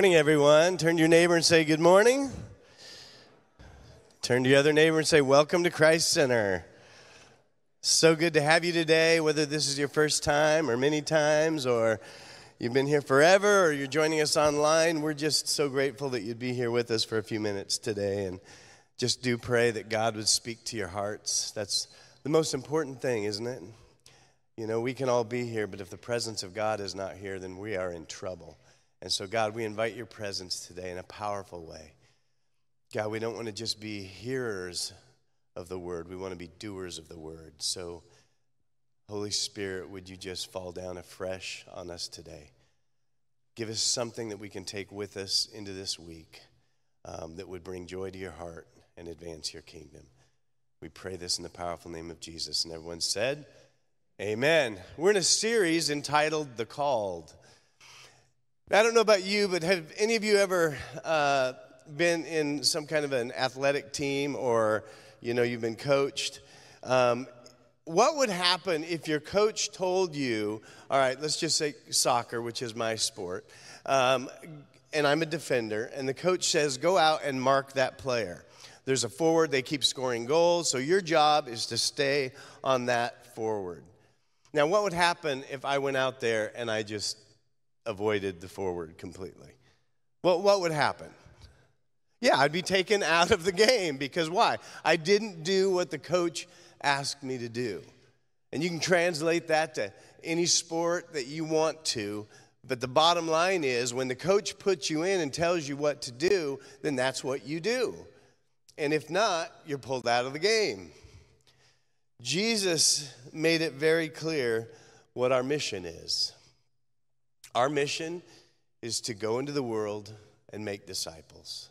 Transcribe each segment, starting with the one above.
Morning, everyone. Turn to your neighbor and say, Good morning. Turn to your other neighbor and say, Welcome to Christ Center. So good to have you today, whether this is your first time or many times, or you've been here forever, or you're joining us online. We're just so grateful that you'd be here with us for a few minutes today. And just do pray that God would speak to your hearts. That's the most important thing, isn't it? You know, we can all be here, but if the presence of God is not here, then we are in trouble. And so, God, we invite your presence today in a powerful way. God, we don't want to just be hearers of the word, we want to be doers of the word. So, Holy Spirit, would you just fall down afresh on us today? Give us something that we can take with us into this week um, that would bring joy to your heart and advance your kingdom. We pray this in the powerful name of Jesus. And everyone said, Amen. We're in a series entitled The Called. I don't know about you, but have any of you ever uh, been in some kind of an athletic team or, you know, you've been coached? Um, what would happen if your coach told you, all right, let's just say soccer, which is my sport, um, and I'm a defender, and the coach says, go out and mark that player. There's a forward, they keep scoring goals, so your job is to stay on that forward. Now, what would happen if I went out there and I just avoided the forward completely? Well, what would happen? Yeah, I'd be taken out of the game because why? I didn't do what the coach asked me to do. And you can translate that to any sport that you want to, but the bottom line is when the coach puts you in and tells you what to do, then that's what you do. And if not, you're pulled out of the game. Jesus made it very clear what our mission is. Our mission is to go into the world and make disciples.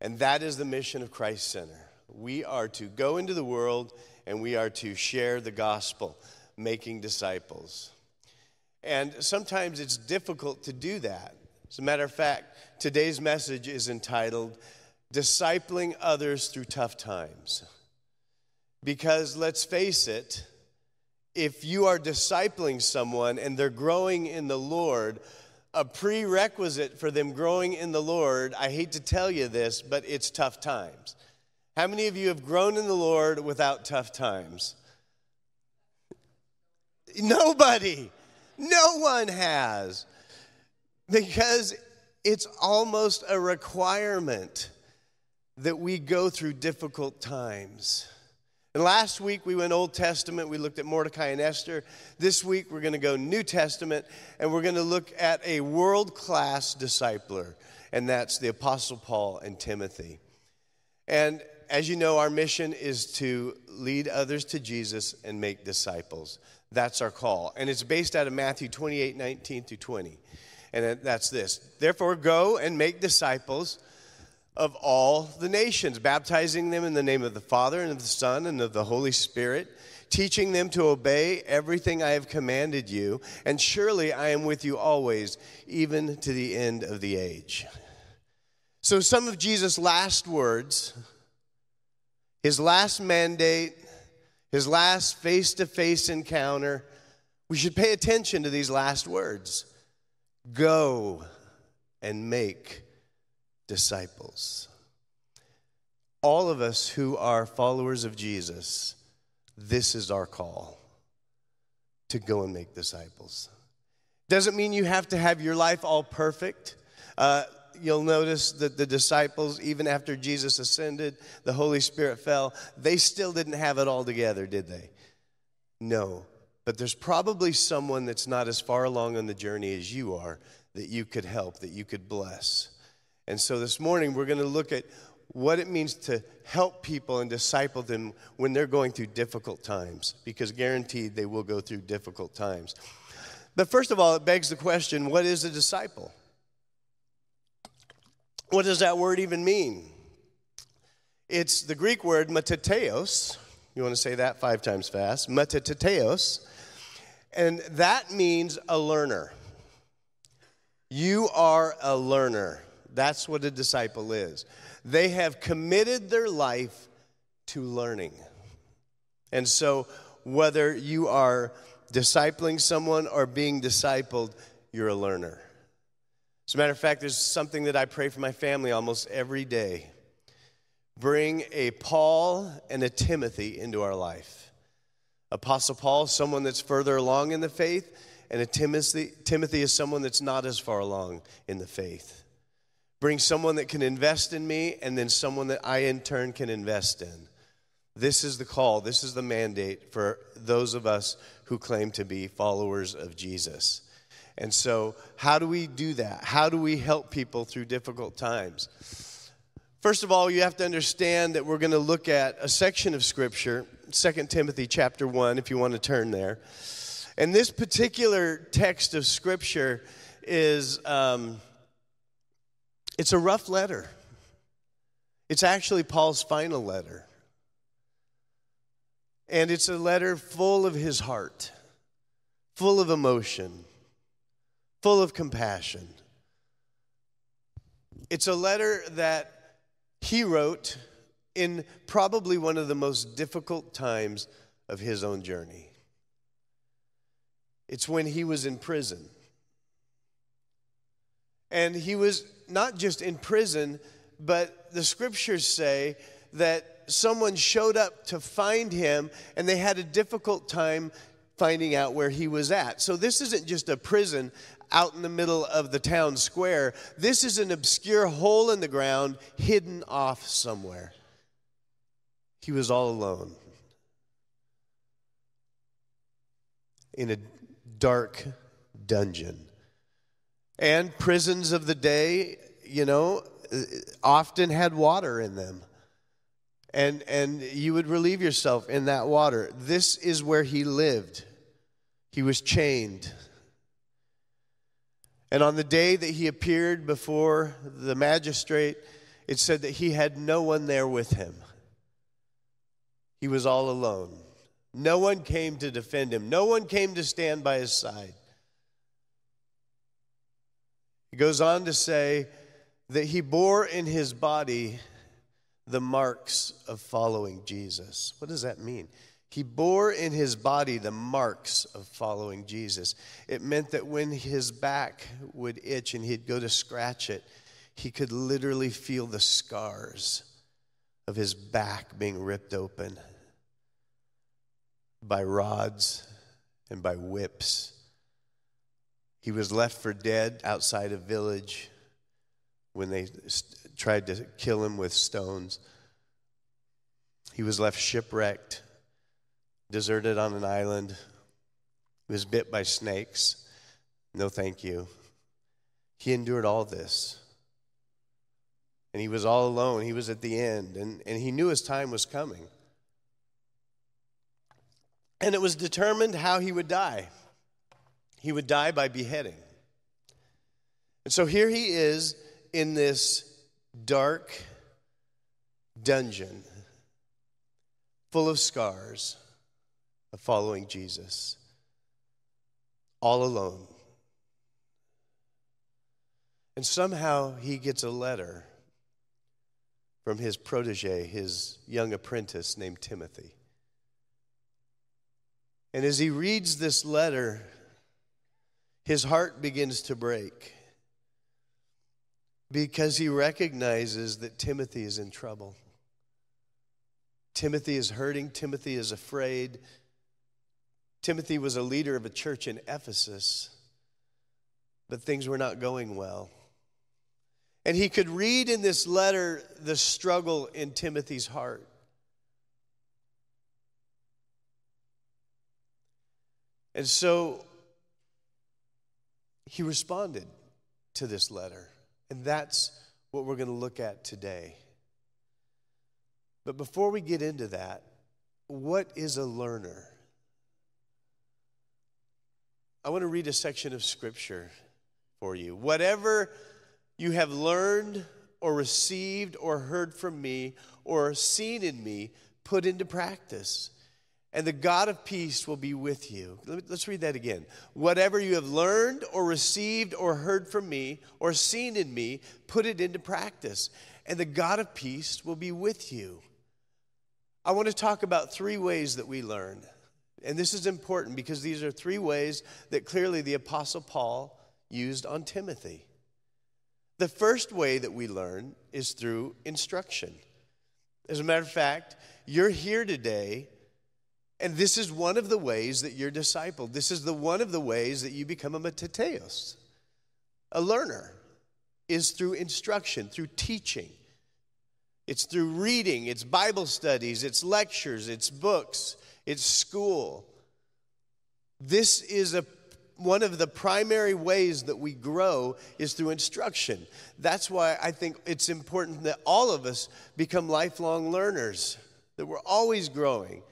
And that is the mission of Christ Center. We are to go into the world and we are to share the gospel, making disciples. And sometimes it's difficult to do that. As a matter of fact, today's message is entitled Discipling Others Through Tough Times. Because let's face it, if you are discipling someone and they're growing in the Lord, a prerequisite for them growing in the Lord, I hate to tell you this, but it's tough times. How many of you have grown in the Lord without tough times? Nobody. No one has. Because it's almost a requirement that we go through difficult times. And last week we went Old Testament, we looked at Mordecai and Esther. This week we're going to go New Testament, and we're going to look at a world class discipler, and that's the Apostle Paul and Timothy. And as you know, our mission is to lead others to Jesus and make disciples. That's our call. And it's based out of Matthew 28 19 through 20. And that's this Therefore, go and make disciples of all the nations, baptizing them in the name of the Father and of the Son and of the Holy Spirit, teaching them to obey everything I have commanded you, and surely I am with you always, even to the end of the age. So, some of Jesus' last words, his last mandate, his last face to face encounter, we should pay attention to these last words Go and make disciples. All of us who are followers of Jesus, this is our call to go and make disciples. Doesn't mean you have to have your life all perfect. Uh, you'll notice that the disciples, even after Jesus ascended, the Holy Spirit fell, they still didn't have it all together, did they? No. But there's probably someone that's not as far along on the journey as you are that you could help, that you could bless. And so this morning, we're going to look at what it means to help people and disciple them when they're going through difficult times, because guaranteed they will go through difficult times. But first of all, it begs the question what is a disciple? What does that word even mean? It's the Greek word mathetes. You want to say that five times fast? Mathetes. And that means a learner. You are a learner. That's what a disciple is. They have committed their life to learning. And so, whether you are discipling someone or being discipled, you're a learner. As a matter of fact, there's something that I pray for my family almost every day. Bring a Paul and a Timothy into our life. Apostle Paul, someone that's further along in the faith, and a Timothy, Timothy is someone that's not as far along in the faith. Bring someone that can invest in me, and then someone that I in turn can invest in. This is the call, this is the mandate for those of us who claim to be followers of Jesus. And so, how do we do that? How do we help people through difficult times? First of all, you have to understand that we're going to look at a section of scripture, 2 Timothy chapter 1 if you want to turn there. And this particular text of scripture is um, it's a rough letter. It's actually Paul's final letter. And it's a letter full of his heart, full of emotion, full of compassion. It's a letter that he wrote in probably one of the most difficult times of his own journey. It's when he was in prison. And he was not just in prison, but the scriptures say that someone showed up to find him and they had a difficult time finding out where he was at. So this isn't just a prison out in the middle of the town square. This is an obscure hole in the ground hidden off somewhere. He was all alone in a dark dungeon. And prisons of the day, you know, uh, often had water in them. And, and you would relieve yourself in that water. This is where he lived. He was chained. And on the day that he appeared before the magistrate, it said that he had no one there with him. He was all alone. No one came to defend him, no one came to stand by his side. He goes on to say that he bore in his body the marks of following Jesus. What does that mean? He bore in his body the marks of following Jesus. It meant that when his back would itch and he'd go to scratch it, he could literally feel the scars of his back being ripped open by rods and by whips. He was left for dead outside a village when they tried to kill him with stones. He was left shipwrecked, deserted on an island. He was bit by snakes. No, thank you. He endured all this. And he was all alone. He was at the end, and, and he knew his time was coming. And it was determined how he would die. He would die by beheading. And so here he is in this dark dungeon full of scars of following Jesus, all alone. And somehow he gets a letter from his protege, his young apprentice named Timothy. And as he reads this letter, his heart begins to break because he recognizes that Timothy is in trouble. Timothy is hurting, Timothy is afraid. Timothy was a leader of a church in Ephesus, but things were not going well. And he could read in this letter the struggle in Timothy's heart. And so he responded to this letter. And that's what we're going to look at today. But before we get into that, what is a learner? I want to read a section of scripture for you. Whatever you have learned or received or heard from me or seen in me, put into practice and the God of peace will be with you. Let's read that again. Whatever you have learned or received or heard from me or seen in me, put it into practice, and the God of peace will be with you. I want to talk about three ways that we learn. And this is important because these are three ways that clearly the Apostle Paul used on Timothy. The first way that we learn is through instruction. As a matter of fact, you're here today, and this is one of the ways that you're discipled. This is the one of the ways that you become a mathetes, a learner, is through instruction, through teaching. It's through reading, it's Bible studies, it's lectures, it's books, it's school. This is a one of the primary ways that we grow is through instruction. That's why I think it's important that all of us become lifelong learners, that we're always growing,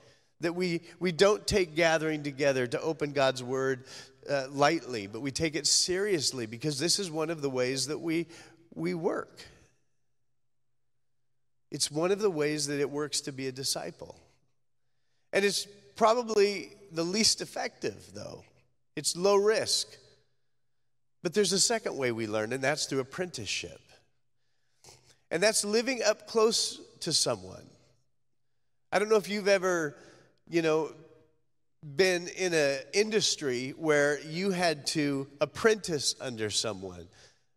that we, we don't take gathering together to open God's word uh, lightly, but we take it seriously because this is one of the ways that we, we work. It's one of the ways that it works to be a disciple. And it's probably the least effective, though. It's low risk. But there's a second way we learn, and that's through apprenticeship. And that's living up close to someone. I don't know if you've ever, you know, been in an industry where you had to apprentice under someone,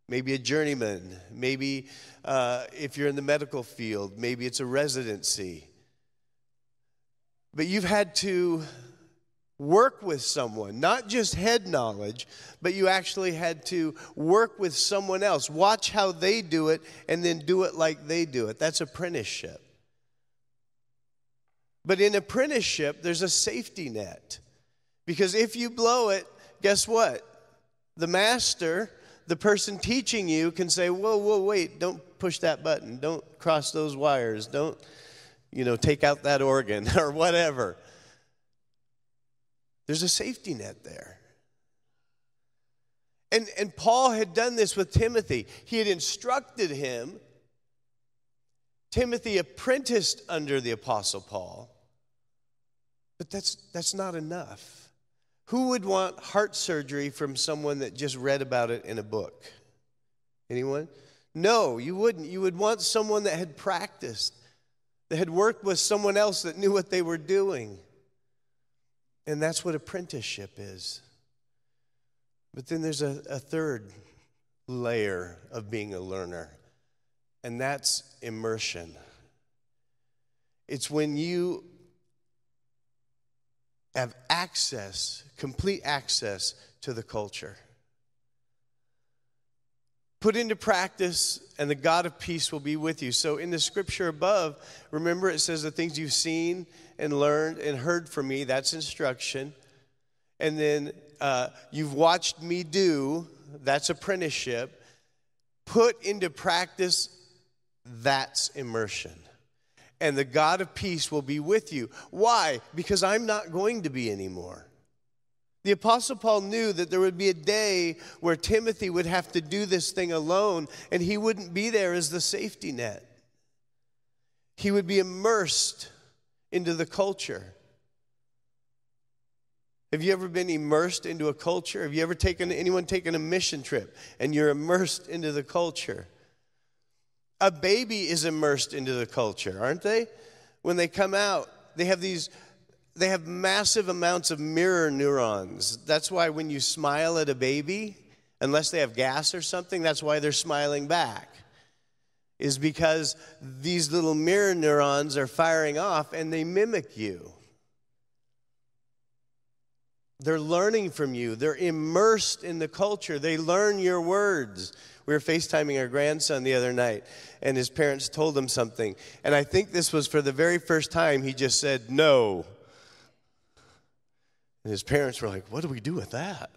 maybe a journeyman, maybe uh, if you're in the medical field, maybe it's a residency. But you've had to work with someone, not just head knowledge, but you actually had to work with someone else. Watch how they do it and then do it like they do it. That's apprenticeship. But in apprenticeship, there's a safety net. Because if you blow it, guess what? The master, the person teaching you, can say, Whoa, whoa, wait, don't push that button. Don't cross those wires. Don't, you know, take out that organ or whatever. There's a safety net there. And, and Paul had done this with Timothy. He had instructed him. Timothy apprenticed under the Apostle Paul. But that's, that's not enough. Who would want heart surgery from someone that just read about it in a book? Anyone? No, you wouldn't. You would want someone that had practiced, that had worked with someone else that knew what they were doing. And that's what apprenticeship is. But then there's a, a third layer of being a learner, and that's immersion. It's when you have access, complete access to the culture. Put into practice, and the God of peace will be with you. So, in the scripture above, remember it says the things you've seen and learned and heard from me, that's instruction. And then uh, you've watched me do, that's apprenticeship. Put into practice, that's immersion. And the God of peace will be with you. Why? Because I'm not going to be anymore. The Apostle Paul knew that there would be a day where Timothy would have to do this thing alone, and he wouldn't be there as the safety net. He would be immersed into the culture. Have you ever been immersed into a culture? Have you ever taken anyone taken a mission trip and you're immersed into the culture? A baby is immersed into the culture, aren't they? When they come out, they have these they have massive amounts of mirror neurons. That's why when you smile at a baby, unless they have gas or something, that's why they're smiling back. Is because these little mirror neurons are firing off and they mimic you. They're learning from you. They're immersed in the culture. They learn your words. We were FaceTiming our grandson the other night, and his parents told him something. And I think this was for the very first time he just said, No. And his parents were like, What do we do with that?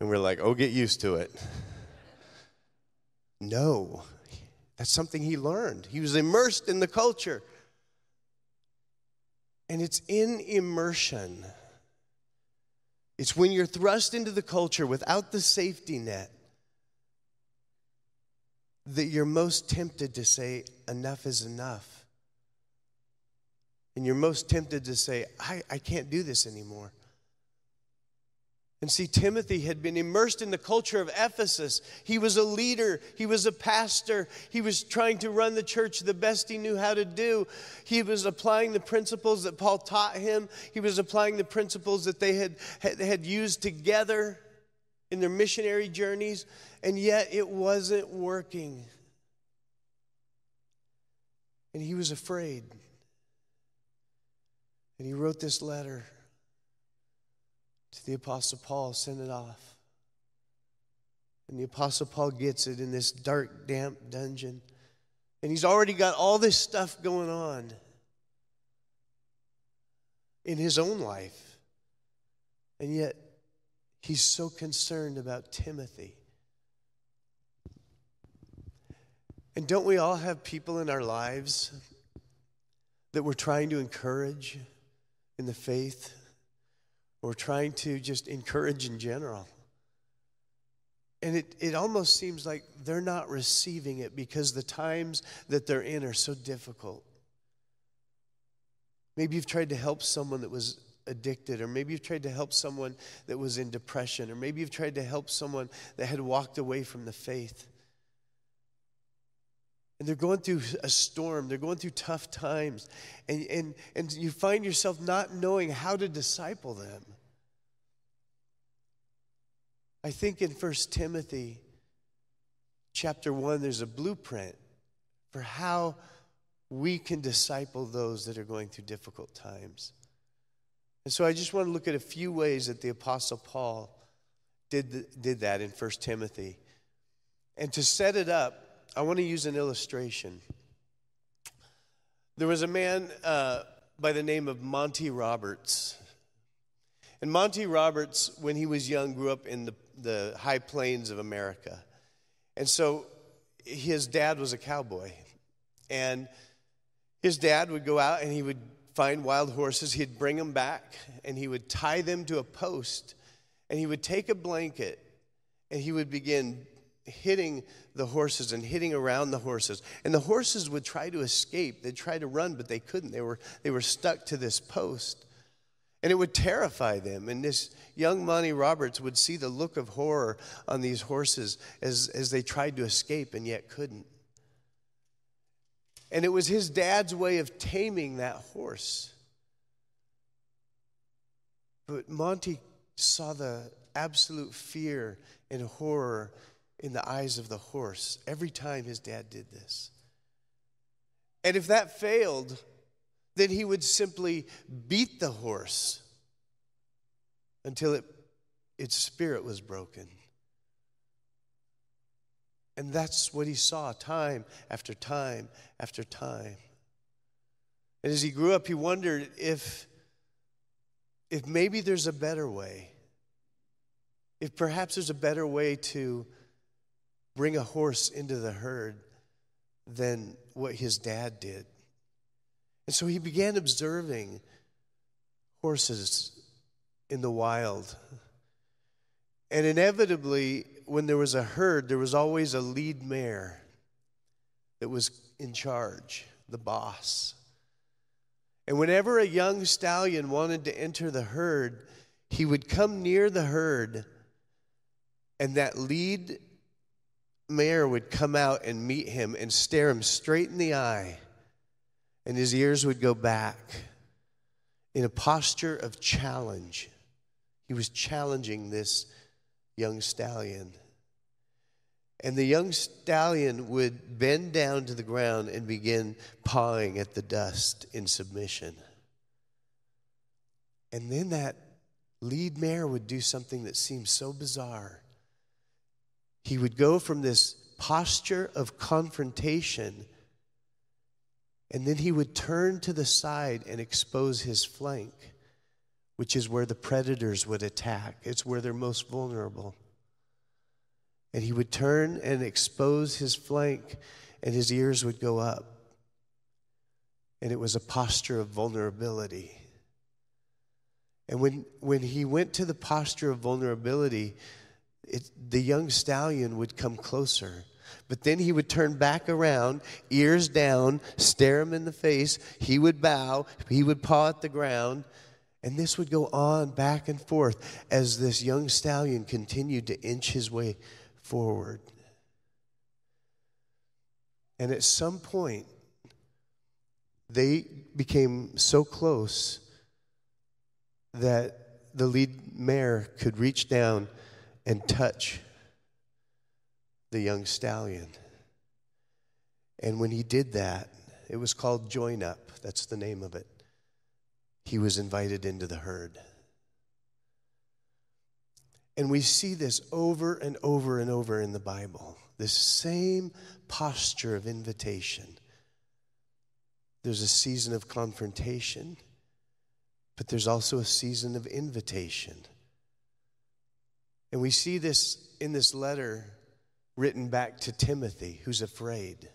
And we're like, Oh, get used to it. No, that's something he learned. He was immersed in the culture. And it's in immersion. It's when you're thrust into the culture without the safety net that you're most tempted to say, Enough is enough. And you're most tempted to say, I, I can't do this anymore. And see, Timothy had been immersed in the culture of Ephesus. He was a leader, he was a pastor, he was trying to run the church the best he knew how to do. He was applying the principles that Paul taught him, he was applying the principles that they had, had, had used together. in their missionary journeys, and yet it wasn't working. And he was afraid. And he wrote this letter to the Apostle Paul, send it off. And the Apostle Paul gets it in this dark, damp dungeon. And he's already got all this stuff going on in his own life. And yet, he's so concerned about Timothy. And don't we all have people in our lives that we're trying to encourage in the faith? Or trying to just encourage in general? And it, it almost seems like they're not receiving it because the times that they're in are so difficult. Maybe you've tried to help someone that was addicted, or maybe you've tried to help someone that was in depression, or maybe you've tried to help someone that had walked away from the faith. And they're going through a storm, they're going through tough times, and, and, and you find yourself not knowing how to disciple them. I think in 1 Timothy chapter 1, there's a blueprint for how we can disciple those that are going through difficult times. And so I just want to look at a few ways that the Apostle Paul did, did that in 1 Timothy. And to set it up, I want to use an illustration. There was a man uh, by the name of Monty Roberts. And Monty Roberts, when he was young, grew up in the, the high plains of America. And so his dad was a cowboy. And his dad would go out and he would find wild horses. He'd bring them back and he would tie them to a post. And he would take a blanket and he would begin hitting the horses and hitting around the horses. And the horses would try to escape. They'd try to run, but they couldn't. They were, they were stuck to this post. And it would terrify them. And this young Monty Roberts would see the look of horror on these horses as, as they tried to escape and yet couldn't. And it was his dad's way of taming that horse. But Monty saw the absolute fear and horror in the eyes of the horse every time his dad did this. And if that failed, then he would simply beat the horse until it, its spirit was broken. And that's what he saw time after time after time. And as he grew up, he wondered if, if maybe there's a better way. If perhaps there's a better way to bring a horse into the herd than what his dad did. And so he began observing horses in the wild. And inevitably, when there was a herd, there was always a lead mare that was in charge, the boss. And whenever a young stallion wanted to enter the herd, he would come near the herd, and that lead mare would come out and meet him and stare him straight in the eye, and his ears would go back in a posture of challenge. He was challenging this young stallion. And the young stallion would bend down to the ground and begin pawing at the dust in submission. And then that lead mare would do something that seemed so bizarre. He would go from this posture of confrontation, and then he would turn to the side and expose his flank, which is where the predators would attack. It's where they're most vulnerable. And he would turn and expose his flank, and his ears would go up. And it was a posture of vulnerability. And when, when he went to the posture of vulnerability, it, the young stallion would come closer. But then he would turn back around, ears down, stare him in the face. He would bow, he would paw at the ground. And this would go on back and forth as this young stallion continued to inch his way forward. And at some point, they became so close that the lead mare could reach down and touch the young stallion. And when he did that, it was called Join Up. That's the name of it. He was invited into the herd. And we see this over and over and over in the Bible this same posture of invitation. There's a season of confrontation, but there's also a season of invitation. And we see this in this letter written back to Timothy, who's afraid.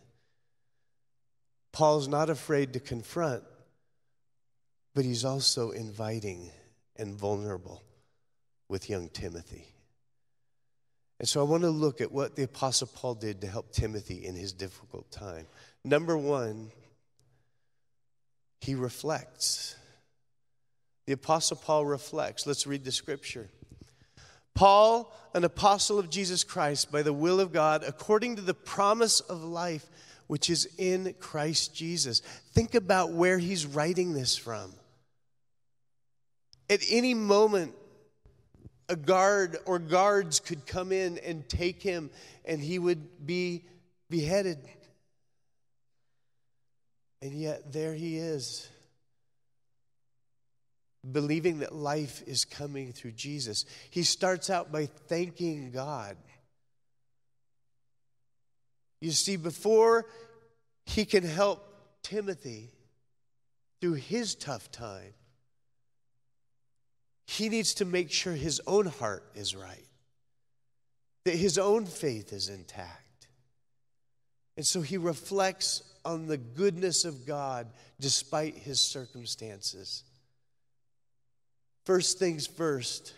Paul's not afraid to confront, but he's also inviting and vulnerable with young Timothy. And so I want to look at what the Apostle Paul did to help Timothy in his difficult time. Number one, he reflects. The Apostle Paul reflects. Let's read the scripture. Paul, an apostle of Jesus Christ by the will of God, according to the promise of life which is in Christ Jesus. Think about where he's writing this from. At any moment, a guard or guards could come in and take him, and he would be beheaded. And yet, there he is believing that life is coming through Jesus. He starts out by thanking God. You see, before he can help Timothy through his tough time, he needs to make sure his own heart is right, that his own faith is intact. And so he reflects on the goodness of God despite his circumstances. First things first,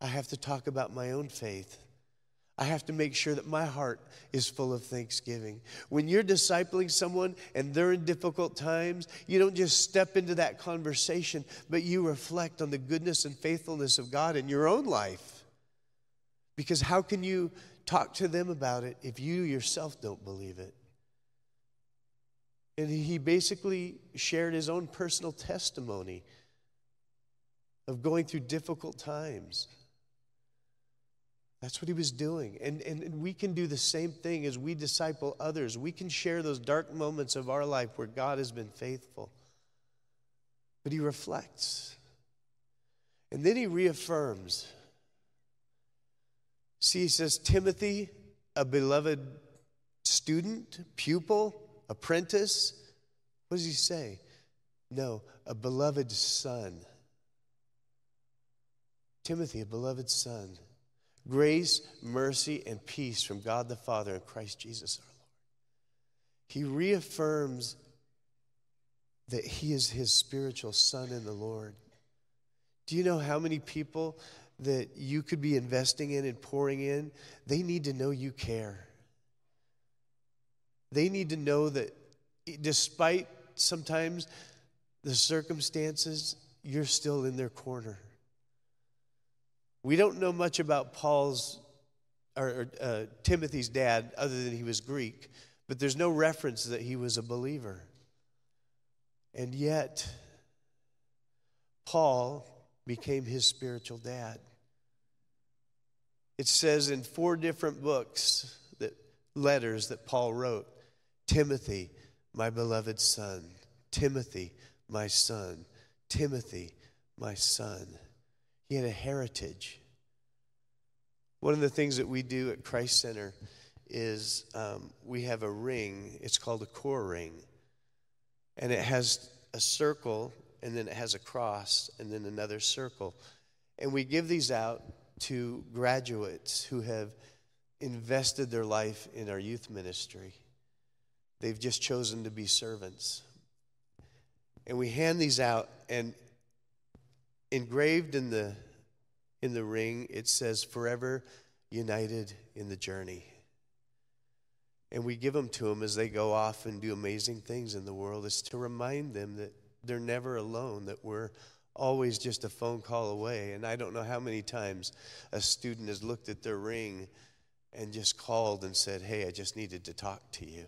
I have to talk about my own faith. I have to make sure that my heart is full of thanksgiving. When you're discipling someone and they're in difficult times, you don't just step into that conversation, but you reflect on the goodness and faithfulness of God in your own life. Because how can you talk to them about it if you yourself don't believe it? And he basically shared his own personal testimony of going through difficult times. That's what he was doing. And, and, we can do the same thing as we disciple others. We can share those dark moments of our life where God has been faithful. But he reflects. And then he reaffirms. See, he says, Timothy, a beloved student, pupil, apprentice. What does he say? No, a beloved son. Timothy, a beloved son, grace, mercy, and peace from God the Father and Christ Jesus our Lord. He reaffirms that he is his spiritual son in the Lord. Do you know how many people that you could be investing in and pouring in? They need to know you care. They need to know that despite sometimes the circumstances, you're still in their corner. We don't know much about Paul's or uh, Timothy's dad other than he was Greek, but there's no reference that he was a believer. And yet, Paul became his spiritual dad. It says in four different books that letters that Paul wrote Timothy, my beloved son, Timothy, my son, Timothy, my son. He had a heritage. One of the things that we do at Christ Center is um, we have a ring. It's called a core ring. And it has a circle, and then it has a cross, and then another circle. And we give these out to graduates who have invested their life in our youth ministry. They've just chosen to be servants. And we hand these out, and engraved in the in the ring it says forever united in the journey. And we give them to them as they go off and do amazing things in the world. Is to remind them that they're never alone that we're always just a phone call away. And i don't know how many times a student has looked at their ring and just called and said hey i just needed to talk to you.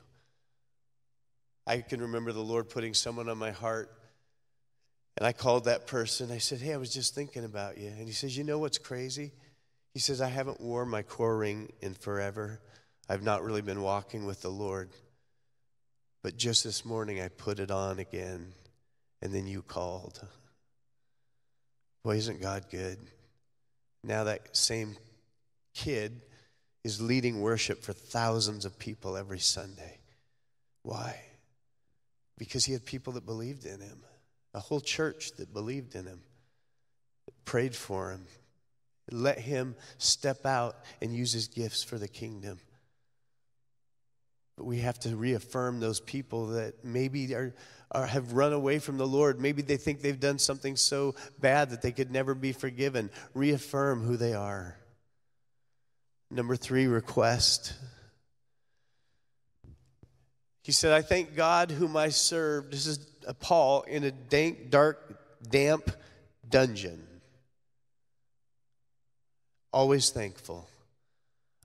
I can remember the lord putting someone on my heart and I called that person. I said, Hey, I was just thinking about you. And he says, You know what's crazy? He says, I haven't worn my core ring in forever. I've not really been walking with the Lord. But just this morning, I put it on again, and then you called. Boy, isn't God good? Now, that same kid is leading worship for thousands of people every Sunday. Why? Because he had people that believed in him, a whole church that believed in him, prayed for him, let him step out and use his gifts for the kingdom. But we have to reaffirm those people that maybe are, are, have run away from the Lord. Maybe they think they've done something so bad that they could never be forgiven. Reaffirm who they are. Number three, request. He said, I thank God whom I serve. This is Paul in a dank, dark, damp dungeon always thankful.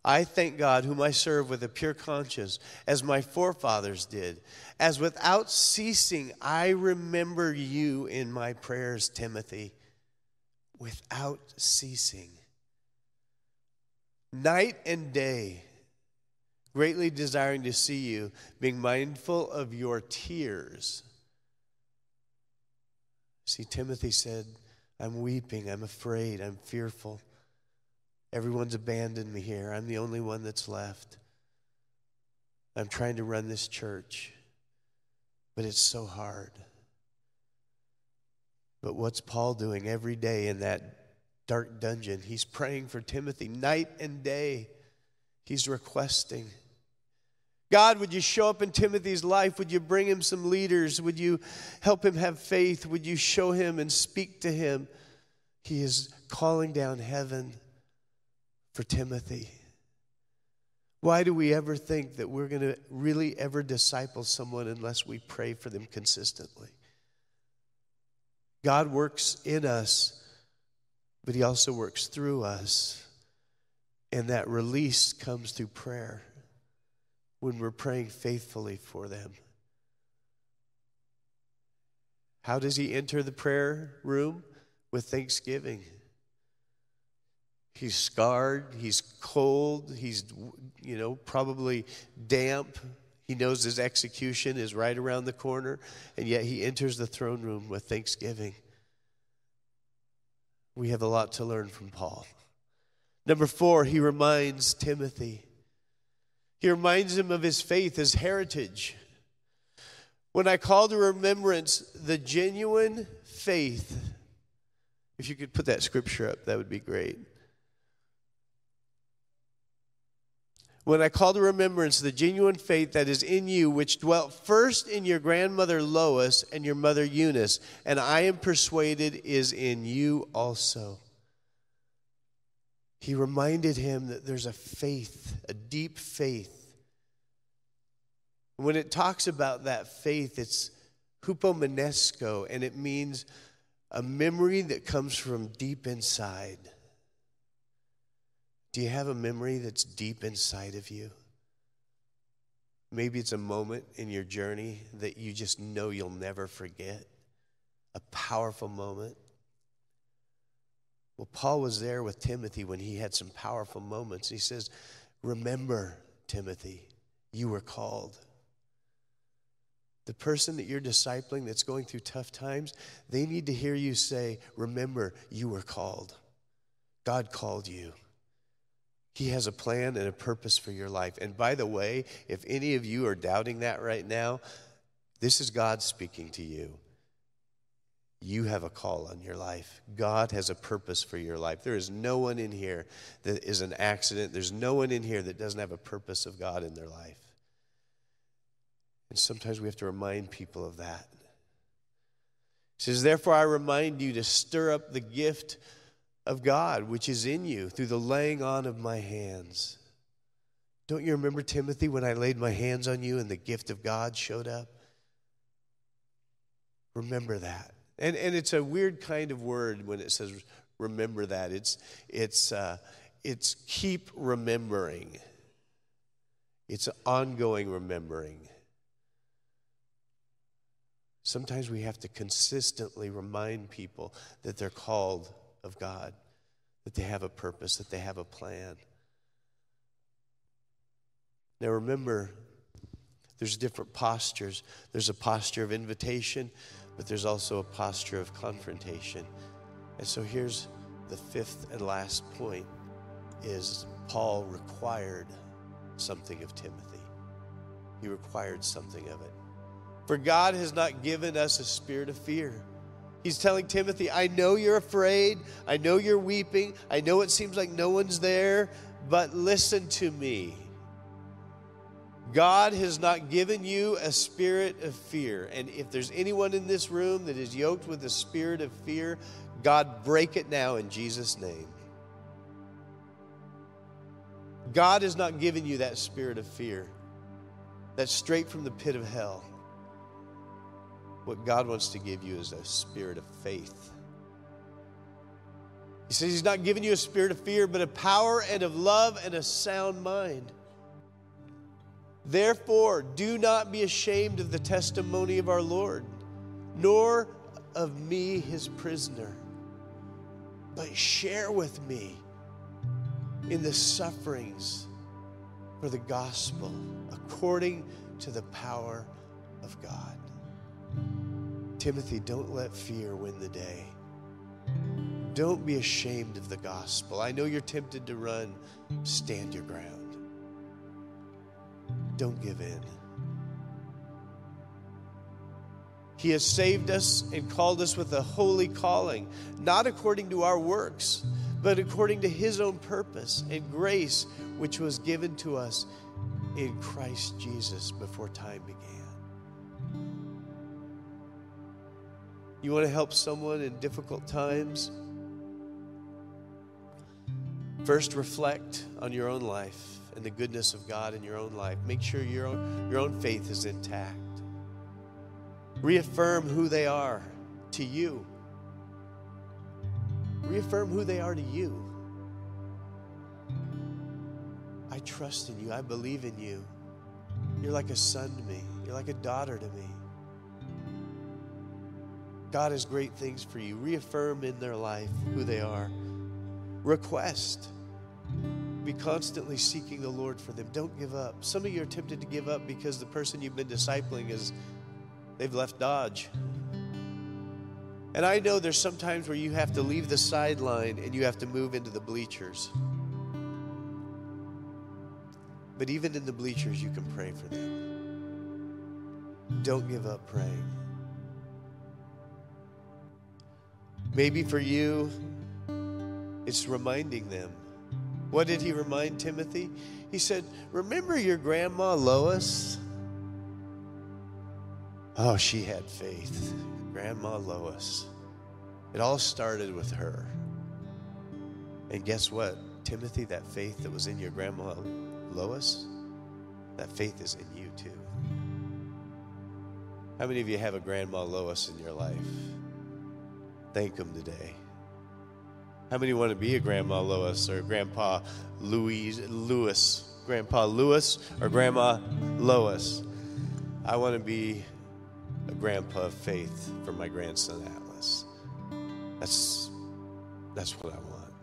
I thank God, whom I serve with a pure conscience, as my forefathers did, as without ceasing I remember you in my prayers, Timothy, without ceasing. Night and day, greatly desiring to see you, being mindful of your tears. See, Timothy said, I'm weeping, I'm afraid, I'm fearful. Everyone's abandoned me here. I'm the only one that's left. I'm trying to run this church, but it's so hard. But what's Paul doing every day in that dark dungeon? He's praying for Timothy night and day. He's requesting. God, would you show up in Timothy's life? Would you bring him some leaders? Would you help him have faith? Would you show him and speak to him? He is calling down heaven for Timothy. Why do we ever think that we're going to really ever disciple someone unless we pray for them consistently? God works in us, but He also works through us. And that release comes through prayer when we're praying faithfully for them. How does He enter the prayer room? With thanksgiving. He's scarred, he's cold, he's, you know, probably damp. He knows his execution is right around the corner, and yet he enters the throne room with thanksgiving. We have a lot to learn from Paul. Number four, he reminds Timothy. He reminds him of his faith, his heritage. When I call to remembrance the genuine faith, if you could put that scripture up, that would be great. when I call to remembrance the genuine faith that is in you, which dwelt first in your grandmother Lois and your mother Eunice, and I am persuaded is in you also. He reminded him that there's a faith, a deep faith. When it talks about that faith, it's hupomenesko, and it means a memory that comes from deep inside. Do you have a memory that's deep inside of you? Maybe it's a moment in your journey that you just know you'll never forget, a powerful moment. Well, Paul was there with Timothy when he had some powerful moments. He says, Remember, Timothy, you were called. The person that you're discipling that's going through tough times, they need to hear you say, Remember, you were called. God called you. He has a plan and a purpose for your life. And by the way, if any of you are doubting that right now, this is God speaking to you. You have a call on your life. God has a purpose for your life. There is no one in here that is an accident. There's no one in here that doesn't have a purpose of God in their life. And sometimes we have to remind people of that. He says, Therefore, I remind you to stir up the gift of God which is in you through the laying on of my hands. Don't you remember, Timothy, when I laid my hands on you and the gift of God showed up? Remember that. And, and it's a weird kind of word when it says remember that. It's, it's, uh, it's keep remembering, it's ongoing remembering. Sometimes we have to consistently remind people that they're called of God, that they have a purpose, that they have a plan. Now remember, there's different postures. There's a posture of invitation, but there's also a posture of confrontation. And so here's the fifth and last point is Paul required something of Timothy. He required something of it. For God has not given us a spirit of fear. He's telling Timothy, I know you're afraid. I know you're weeping. I know it seems like no one's there, but listen to me. God has not given you a spirit of fear. And if there's anyone in this room that is yoked with a spirit of fear, God, break it now in Jesus' name. God has not given you that spirit of fear. That's straight from the pit of hell. What God wants to give you is a spirit of faith. He says He's not giving you a spirit of fear, but a power and of love and a sound mind. Therefore, do not be ashamed of the testimony of our Lord, nor of me, his prisoner, but share with me in the sufferings for the gospel according to the power of God. Timothy, don't let fear win the day. Don't be ashamed of the gospel. I know you're tempted to run, stand your ground. Don't give in. He has saved us and called us with a holy calling, not according to our works, but according to His own purpose and grace, which was given to us in Christ Jesus before time began. You want to help someone in difficult times? First, reflect on your own life and the goodness of God in your own life. Make sure your own, your own faith is intact. Reaffirm who they are to you. Reaffirm who they are to you. I trust in you. I believe in you. You're like a son to me. You're like a daughter to me. God has great things for you. Reaffirm in their life who they are. Request. Be constantly seeking the Lord for them. Don't give up. Some of you are tempted to give up because the person you've been discipling is they've left Dodge. And I know there's some times where you have to leave the sideline and you have to move into the bleachers. But even in the bleachers, you can pray for them. Don't give up praying. Maybe for you, it's reminding them. What did he remind Timothy? He said, Remember your grandma Lois? Oh, she had faith. Grandma Lois. It all started with her. And guess what? Timothy, that faith that was in your grandma Lois, that faith is in you too. How many of you have a grandma Lois in your life? Thank them today. How many want to be a grandma Lois or grandpa Louise Lewis? Grandpa Lewis or grandma Lois? I want to be a grandpa of faith for my grandson Atlas. That's that's what I want.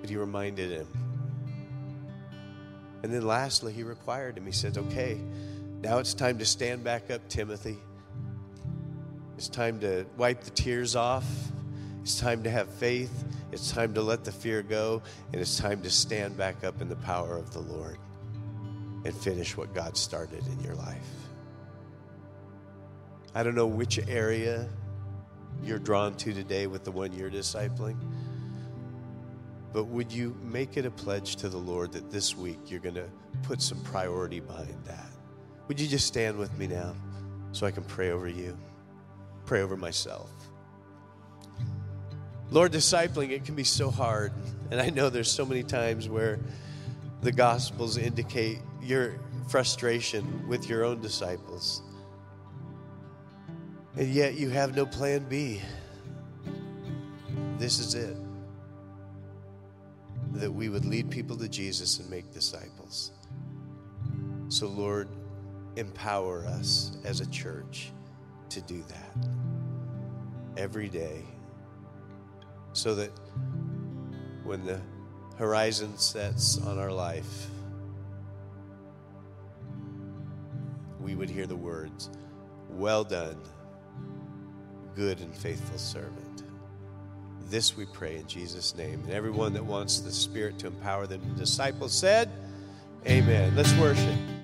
But he reminded him. And then lastly, he required him. He said, Okay, now it's time to stand back up, Timothy. It's time to wipe the tears off. It's time to have faith. It's time to let the fear go. And it's time to stand back up in the power of the Lord and finish what God started in your life. I don't know which area you're drawn to today with the one you're discipling, but would you make it a pledge to the Lord that this week you're going to put some priority behind that? Would you just stand with me now so I can pray over you? pray over myself. Lord, discipling, it can be so hard. And I know there's so many times where the Gospels indicate your frustration with your own disciples. And yet you have no plan B. This is it. That we would lead people to Jesus and make disciples. So, Lord, empower us as a church to do that every day so that when the horizon sets on our life, we would hear the words, Well done, good and faithful servant. This we pray in Jesus' name. And everyone that wants the Spirit to empower them, the disciples said, Amen. Let's worship.